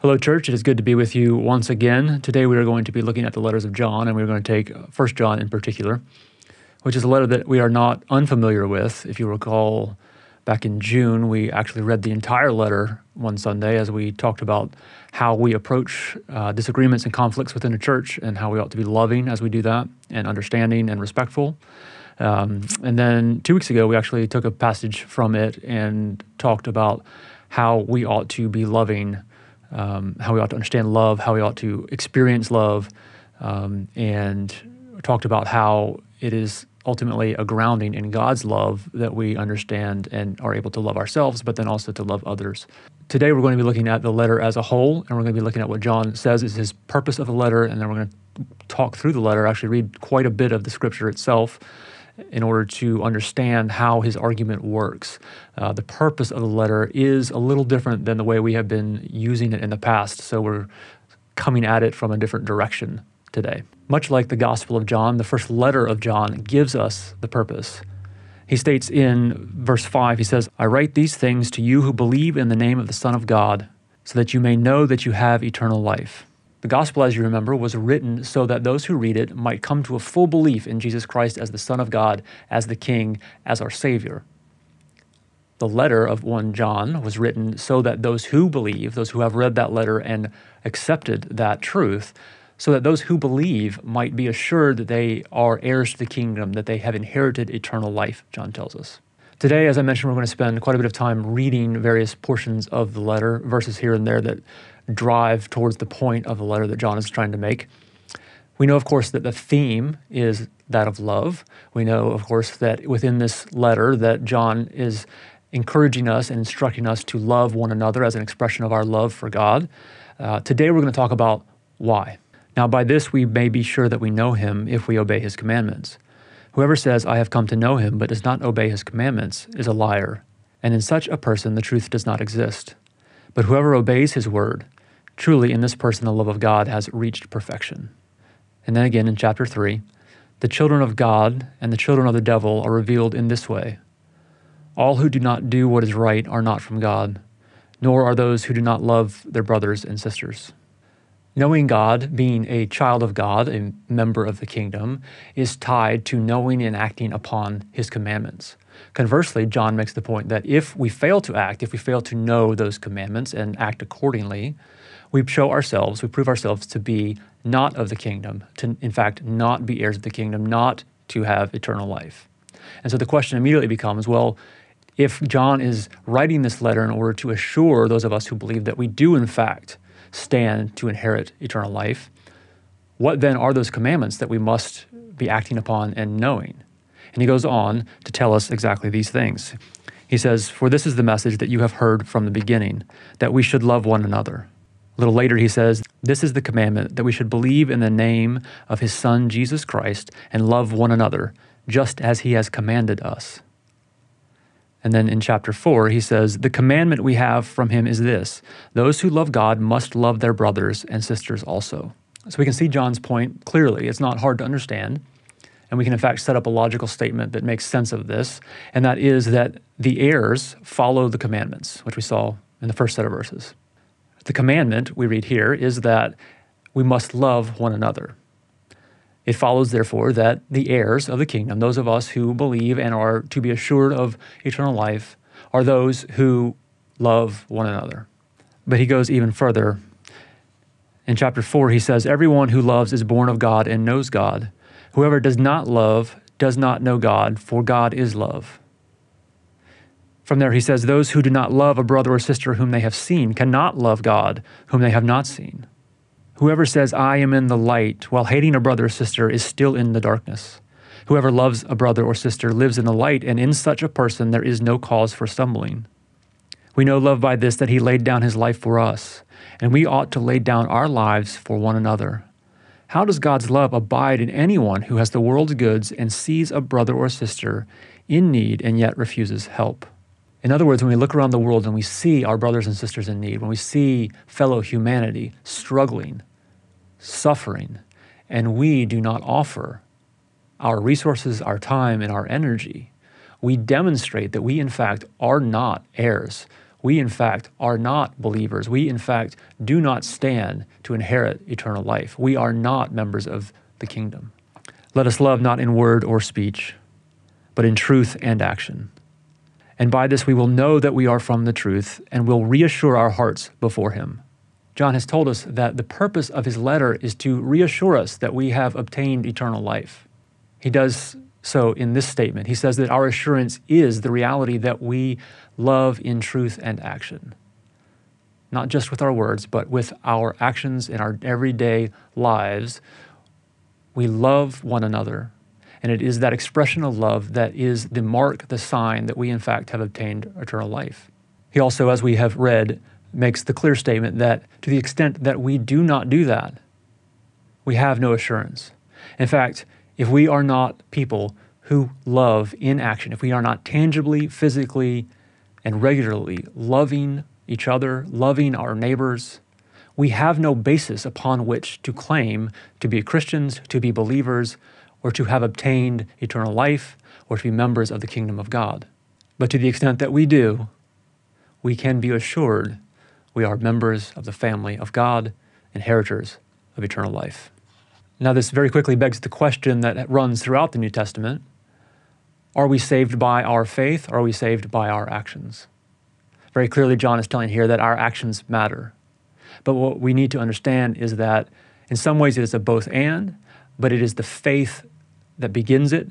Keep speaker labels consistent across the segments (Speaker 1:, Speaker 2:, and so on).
Speaker 1: Hello, church. It is good to be with you once again. Today we are going to be looking at the letters of John, and we're going to take First John in particular, which is a letter that we are not unfamiliar with. If you recall, back in June, we actually read the entire letter one Sunday as we talked about how we approach uh, disagreements and conflicts within a church and how we ought to be loving as we do that, and understanding and respectful. Um, and then two weeks ago, we actually took a passage from it and talked about how we ought to be loving um, how we ought to understand love, how we ought to experience love, um, and talked about how it is ultimately a grounding in God's love that we understand and are able to love ourselves, but then also to love others. Today, we're going to be looking at the letter as a whole, and we're going to be looking at what John says is his purpose of the letter, and then we're going to talk through the letter, actually read quite a bit of the scripture itself in order to understand how his argument works. Uh, the purpose of the letter is a little different than the way we have been using it in the past, so we're coming at it from a different direction today. Much like the Gospel of John, the first letter of John gives us the purpose. He states in verse 5, he says, I write these things to you who believe in the name of the Son of God, so that you may know that you have eternal life. The gospel, as you remember, was written so that those who read it might come to a full belief in Jesus Christ as the Son of God, as the King, as our Savior. The letter of 1 John was written so that those who believe, those who have read that letter and accepted that truth, so that those who believe might be assured that they are heirs to the kingdom, that they have inherited eternal life, John tells us. Today, as I mentioned, we're going to spend quite a bit of time reading various portions of the letter, verses here and there that drive towards the point of the letter that John is trying to make. We know, of course, that the theme is that of love. We know, of course, that within this letter that John is encouraging us and instructing us to love one another as an expression of our love for God. Uh, today, we're going to talk about why. Now, by this, we may be sure that we know him if we obey his commandments. Whoever says, I have come to know him, but does not obey his commandments, is a liar, and in such a person the truth does not exist. But whoever obeys his word, Truly, in this person, the love of God has reached perfection. And then again in chapter 3, the children of God and the children of the devil are revealed in this way All who do not do what is right are not from God, nor are those who do not love their brothers and sisters. Knowing God, being a child of God, a member of the kingdom, is tied to knowing and acting upon his commandments. Conversely, John makes the point that if we fail to act, if we fail to know those commandments and act accordingly, we show ourselves, we prove ourselves to be not of the kingdom, to in fact not be heirs of the kingdom, not to have eternal life. And so the question immediately becomes well, if John is writing this letter in order to assure those of us who believe that we do in fact stand to inherit eternal life, what then are those commandments that we must be acting upon and knowing? And he goes on to tell us exactly these things. He says, For this is the message that you have heard from the beginning, that we should love one another. A little later, he says, This is the commandment that we should believe in the name of his Son, Jesus Christ, and love one another, just as he has commanded us. And then in chapter 4, he says, The commandment we have from him is this those who love God must love their brothers and sisters also. So we can see John's point clearly. It's not hard to understand. And we can, in fact, set up a logical statement that makes sense of this. And that is that the heirs follow the commandments, which we saw in the first set of verses. The commandment we read here is that we must love one another. It follows, therefore, that the heirs of the kingdom, those of us who believe and are to be assured of eternal life, are those who love one another. But he goes even further. In chapter 4, he says, Everyone who loves is born of God and knows God. Whoever does not love does not know God, for God is love. From there, he says, Those who do not love a brother or sister whom they have seen cannot love God whom they have not seen. Whoever says, I am in the light, while hating a brother or sister, is still in the darkness. Whoever loves a brother or sister lives in the light, and in such a person there is no cause for stumbling. We know love by this that he laid down his life for us, and we ought to lay down our lives for one another. How does God's love abide in anyone who has the world's goods and sees a brother or sister in need and yet refuses help? In other words, when we look around the world and we see our brothers and sisters in need, when we see fellow humanity struggling, suffering, and we do not offer our resources, our time, and our energy, we demonstrate that we, in fact, are not heirs. we in fact are not believers. We in fact do not stand to inherit eternal life. We are not members of the kingdom. Let us love not in word or speech, but in truth and action. And by this we will know that we are from the truth and will reassure our hearts before Him. John has told us that the purpose of his letter is to reassure us that we have obtained eternal life. He does so in this statement. He says that our assurance is the reality that we love in truth and action. Not just with our words, but with our actions in our everyday lives. We love one another. And it is that expression of love that is the mark, the sign that we, in fact, have obtained eternal life. He also, as we have read, makes the clear statement that to the extent that we do not do that, we have no assurance. In fact, if we are not people who love in action, if we are not tangibly, physically, and regularly loving each other, loving our neighbors, we have no basis upon which to claim to be Christians, to be believers, or to have obtained eternal life, or to be members of the kingdom of God. But to the extent that we do, we can be assured we are members of the family of God, inheritors of eternal life. Now, this very quickly begs the question that runs throughout the New Testament Are we saved by our faith, or are we saved by our actions? Very clearly, John is telling here that our actions matter. But what we need to understand is that in some ways it is a both and, but it is the faith that begins it.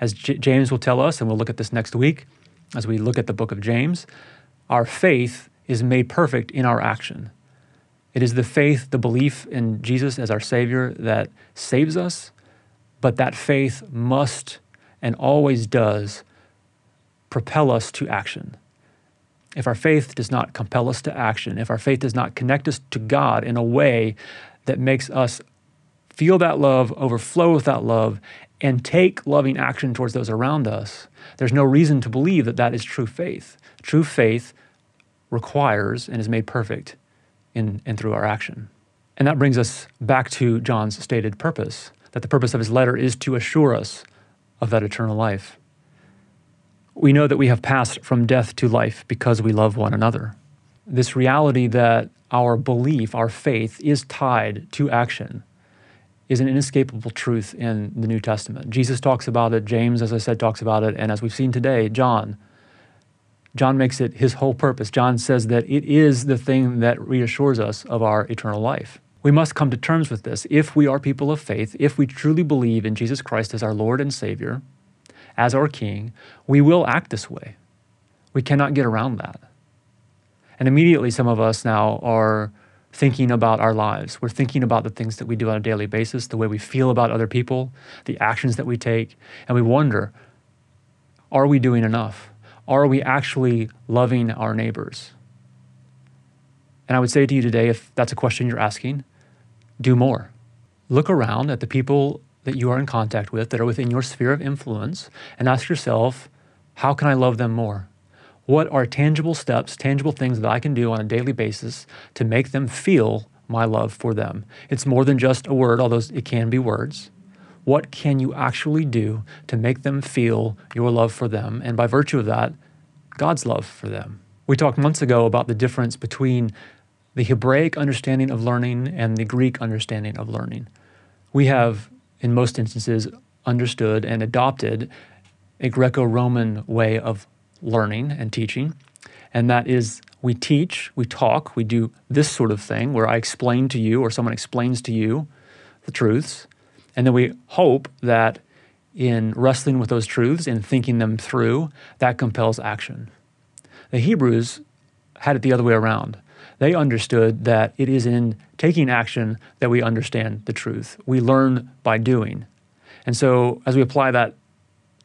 Speaker 1: As J- James will tell us, and we'll look at this next week as we look at the book of James, our faith is made perfect in our action. It is the faith, the belief in Jesus as our Savior that saves us, but that faith must and always does propel us to action. If our faith does not compel us to action, if our faith does not connect us to God in a way that makes us feel that love, overflow with that love, and take loving action towards those around us, there's no reason to believe that that is true faith. True faith requires and is made perfect in and through our action. And that brings us back to John's stated purpose that the purpose of his letter is to assure us of that eternal life. We know that we have passed from death to life because we love one another. This reality that our belief, our faith, is tied to action is an inescapable truth in the New Testament. Jesus talks about it, James, as I said, talks about it, and as we've seen today, John John makes it his whole purpose. John says that it is the thing that reassures us of our eternal life. We must come to terms with this. If we are people of faith, if we truly believe in Jesus Christ as our Lord and Savior, as our King, we will act this way. We cannot get around that. And immediately, some of us now are thinking about our lives. We're thinking about the things that we do on a daily basis, the way we feel about other people, the actions that we take, and we wonder are we doing enough? Are we actually loving our neighbors? And I would say to you today, if that's a question you're asking, do more. Look around at the people that you are in contact with that are within your sphere of influence and ask yourself, how can I love them more? What are tangible steps, tangible things that I can do on a daily basis to make them feel my love for them? It's more than just a word, although it can be words. What can you actually do to make them feel your love for them? And by virtue of that, God's love for them. We talked months ago about the difference between the Hebraic understanding of learning and the Greek understanding of learning. We have, in most instances, understood and adopted a Greco Roman way of learning and teaching, and that is we teach, we talk, we do this sort of thing where I explain to you or someone explains to you the truths, and then we hope that in wrestling with those truths and thinking them through, that compels action. The Hebrews had it the other way around. They understood that it is in taking action that we understand the truth. We learn by doing. And so, as we apply that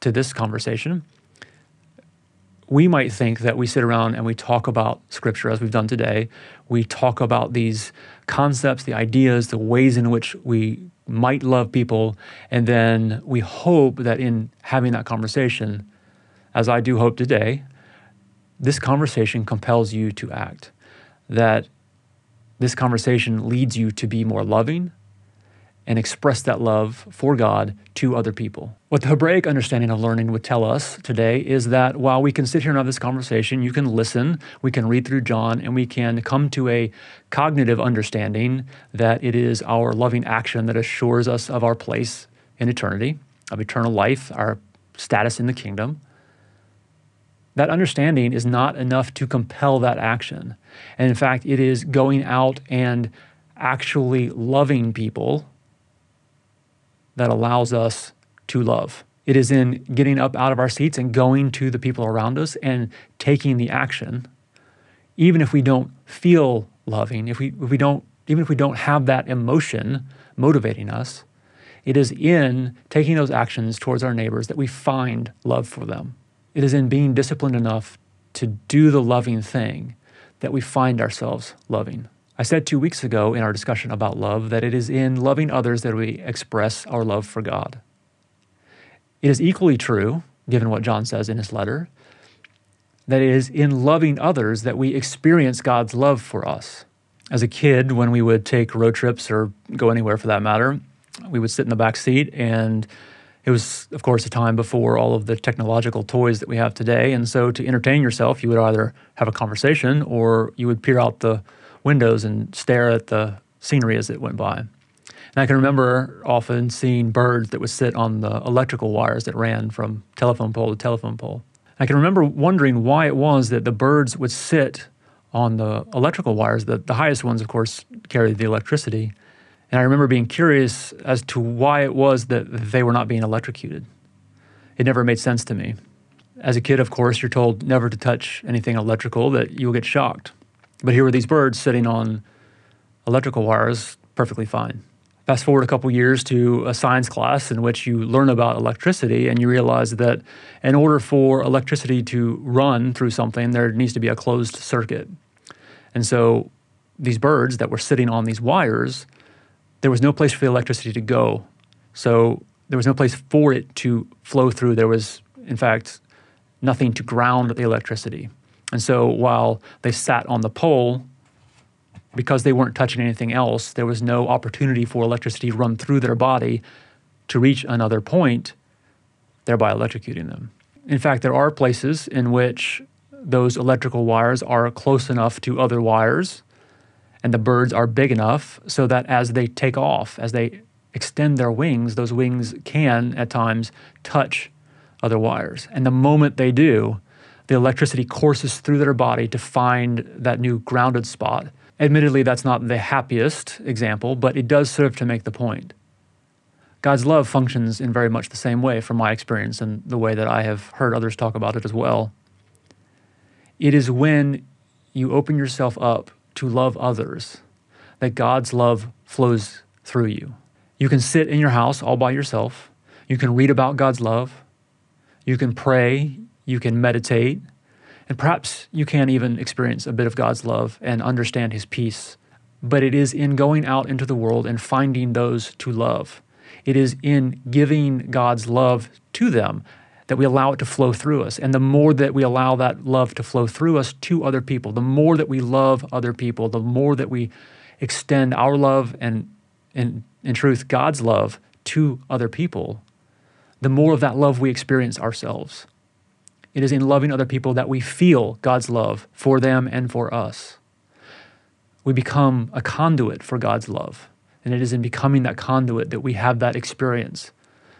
Speaker 1: to this conversation, we might think that we sit around and we talk about scripture as we've done today. We talk about these concepts, the ideas, the ways in which we might love people. And then we hope that in having that conversation, as I do hope today, this conversation compels you to act. That this conversation leads you to be more loving and express that love for God to other people. What the Hebraic understanding of learning would tell us today is that while we can sit here and have this conversation, you can listen, we can read through John, and we can come to a cognitive understanding that it is our loving action that assures us of our place in eternity, of eternal life, our status in the kingdom. That understanding is not enough to compel that action. And in fact, it is going out and actually loving people that allows us to love. It is in getting up out of our seats and going to the people around us and taking the action, even if we don't feel loving, if we, if we don't, even if we don't have that emotion motivating us, it is in taking those actions towards our neighbors that we find love for them. It is in being disciplined enough to do the loving thing that we find ourselves loving. I said two weeks ago in our discussion about love that it is in loving others that we express our love for God. It is equally true, given what John says in his letter, that it is in loving others that we experience God's love for us. As a kid, when we would take road trips or go anywhere for that matter, we would sit in the back seat and it was, of course, a time before all of the technological toys that we have today. And so to entertain yourself, you would either have a conversation or you would peer out the windows and stare at the scenery as it went by. And I can remember often seeing birds that would sit on the electrical wires that ran from telephone pole to telephone pole. I can remember wondering why it was that the birds would sit on the electrical wires. The, the highest ones, of course, carried the electricity. And I remember being curious as to why it was that they were not being electrocuted. It never made sense to me. As a kid, of course, you're told never to touch anything electrical, that you'll get shocked. But here were these birds sitting on electrical wires perfectly fine. Fast forward a couple years to a science class in which you learn about electricity and you realize that in order for electricity to run through something, there needs to be a closed circuit. And so these birds that were sitting on these wires, there was no place for the electricity to go. So there was no place for it to flow through. There was, in fact, nothing to ground the electricity. And so while they sat on the pole, because they weren't touching anything else, there was no opportunity for electricity to run through their body to reach another point, thereby electrocuting them. In fact, there are places in which those electrical wires are close enough to other wires and the birds are big enough so that as they take off, as they extend their wings, those wings can at times touch other wires. And the moment they do, the electricity courses through their body to find that new grounded spot. Admittedly, that's not the happiest example, but it does serve to make the point. God's love functions in very much the same way, from my experience and the way that I have heard others talk about it as well. It is when you open yourself up to love others that God's love flows through you. You can sit in your house all by yourself. You can read about God's love. You can pray you can meditate, and perhaps you can even experience a bit of God's love and understand His peace. But it is in going out into the world and finding those to love. It is in giving God's love to them that we allow it to flow through us. And the more that we allow that love to flow through us to other people, the more that we love other people, the more that we extend our love and, and in truth, God's love to other people, the more of that love we experience ourselves. It is in loving other people that we feel God's love for them and for us. We become a conduit for God's love. And it is in becoming that conduit that we have that experience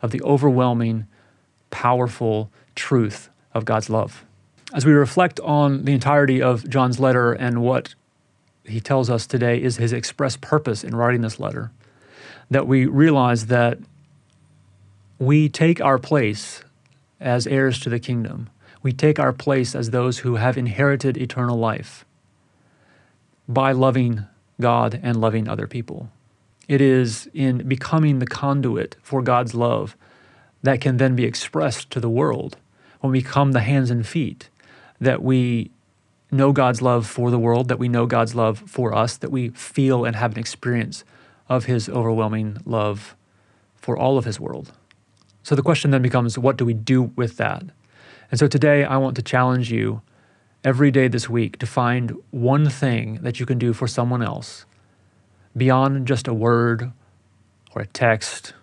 Speaker 1: of the overwhelming, powerful truth of God's love. As we reflect on the entirety of John's letter and what he tells us today is his express purpose in writing this letter, that we realize that we take our place as heirs to the kingdom we take our place as those who have inherited eternal life by loving God and loving other people. It is in becoming the conduit for God's love that can then be expressed to the world when we become the hands and feet that we know God's love for the world, that we know God's love for us, that we feel and have an experience of His overwhelming love for all of His world. So the question then becomes what do we do with that? And so today I want to challenge you every day this week to find one thing that you can do for someone else beyond just a word or a text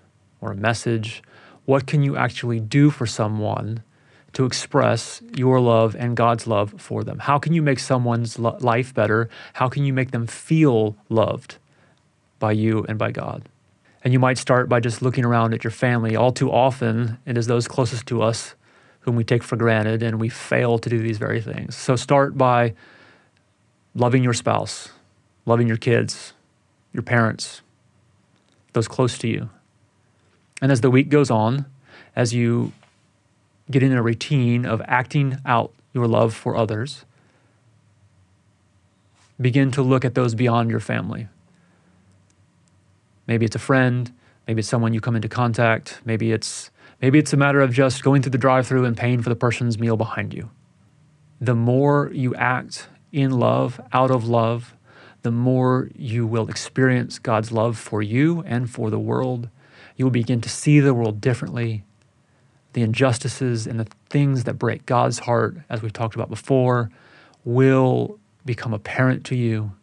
Speaker 1: or a message? What can you actually do for someone to express your love and God's love for them? How can you make someone's life better? How can you make them feel loved by you and by God? And you might start by just looking around at your family. All too often, it is those closest to us whom we take for granted and we fail to do these very things. So start by loving your spouse, loving your kids, your parents, those close to you. And as the week goes on, as you get in a routine of acting out your love for others, begin to look at those beyond your family. Maybe it's a friend, maybe it's someone you come into contact, maybe it's maybe it's a matter of just going through the drive-through and paying for the person's meal behind you. The more you act in love, out of love, the more you will experience God's love for you and for the world. You will begin to see the world differently. The injustices and the things that break God's heart, as we've talked about before, will become apparent to you.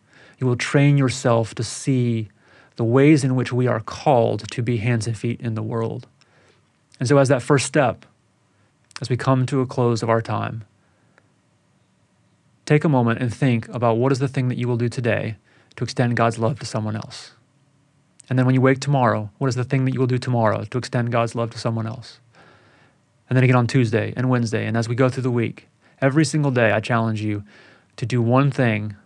Speaker 1: You will train yourself to see the ways in which we are called to be hands and feet in the world. And so, as that first step, as we come to a close of our time, take a moment and think about what is the thing that you will do today to extend God's love to someone else. And then when you wake tomorrow, what is the thing that you will do tomorrow to extend God's love to someone else? And then again on Tuesday and Wednesday, and as we go through the week, every single day, I challenge you to do one thing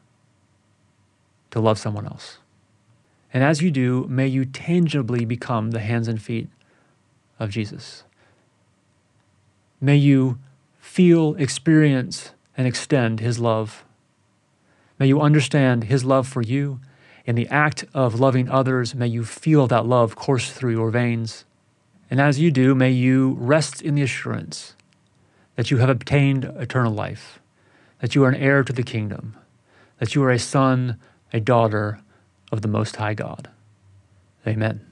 Speaker 1: to love someone else. And as you do, may you tangibly become the hands and feet of Jesus. May you feel, experience, and extend His love. May you understand His love for you. In the act of loving others, may you feel that love course through your veins. And as you do, may you rest in the assurance that you have obtained eternal life, that you are an heir to the kingdom, that you are a son, a daughter of the Most High God. Amen.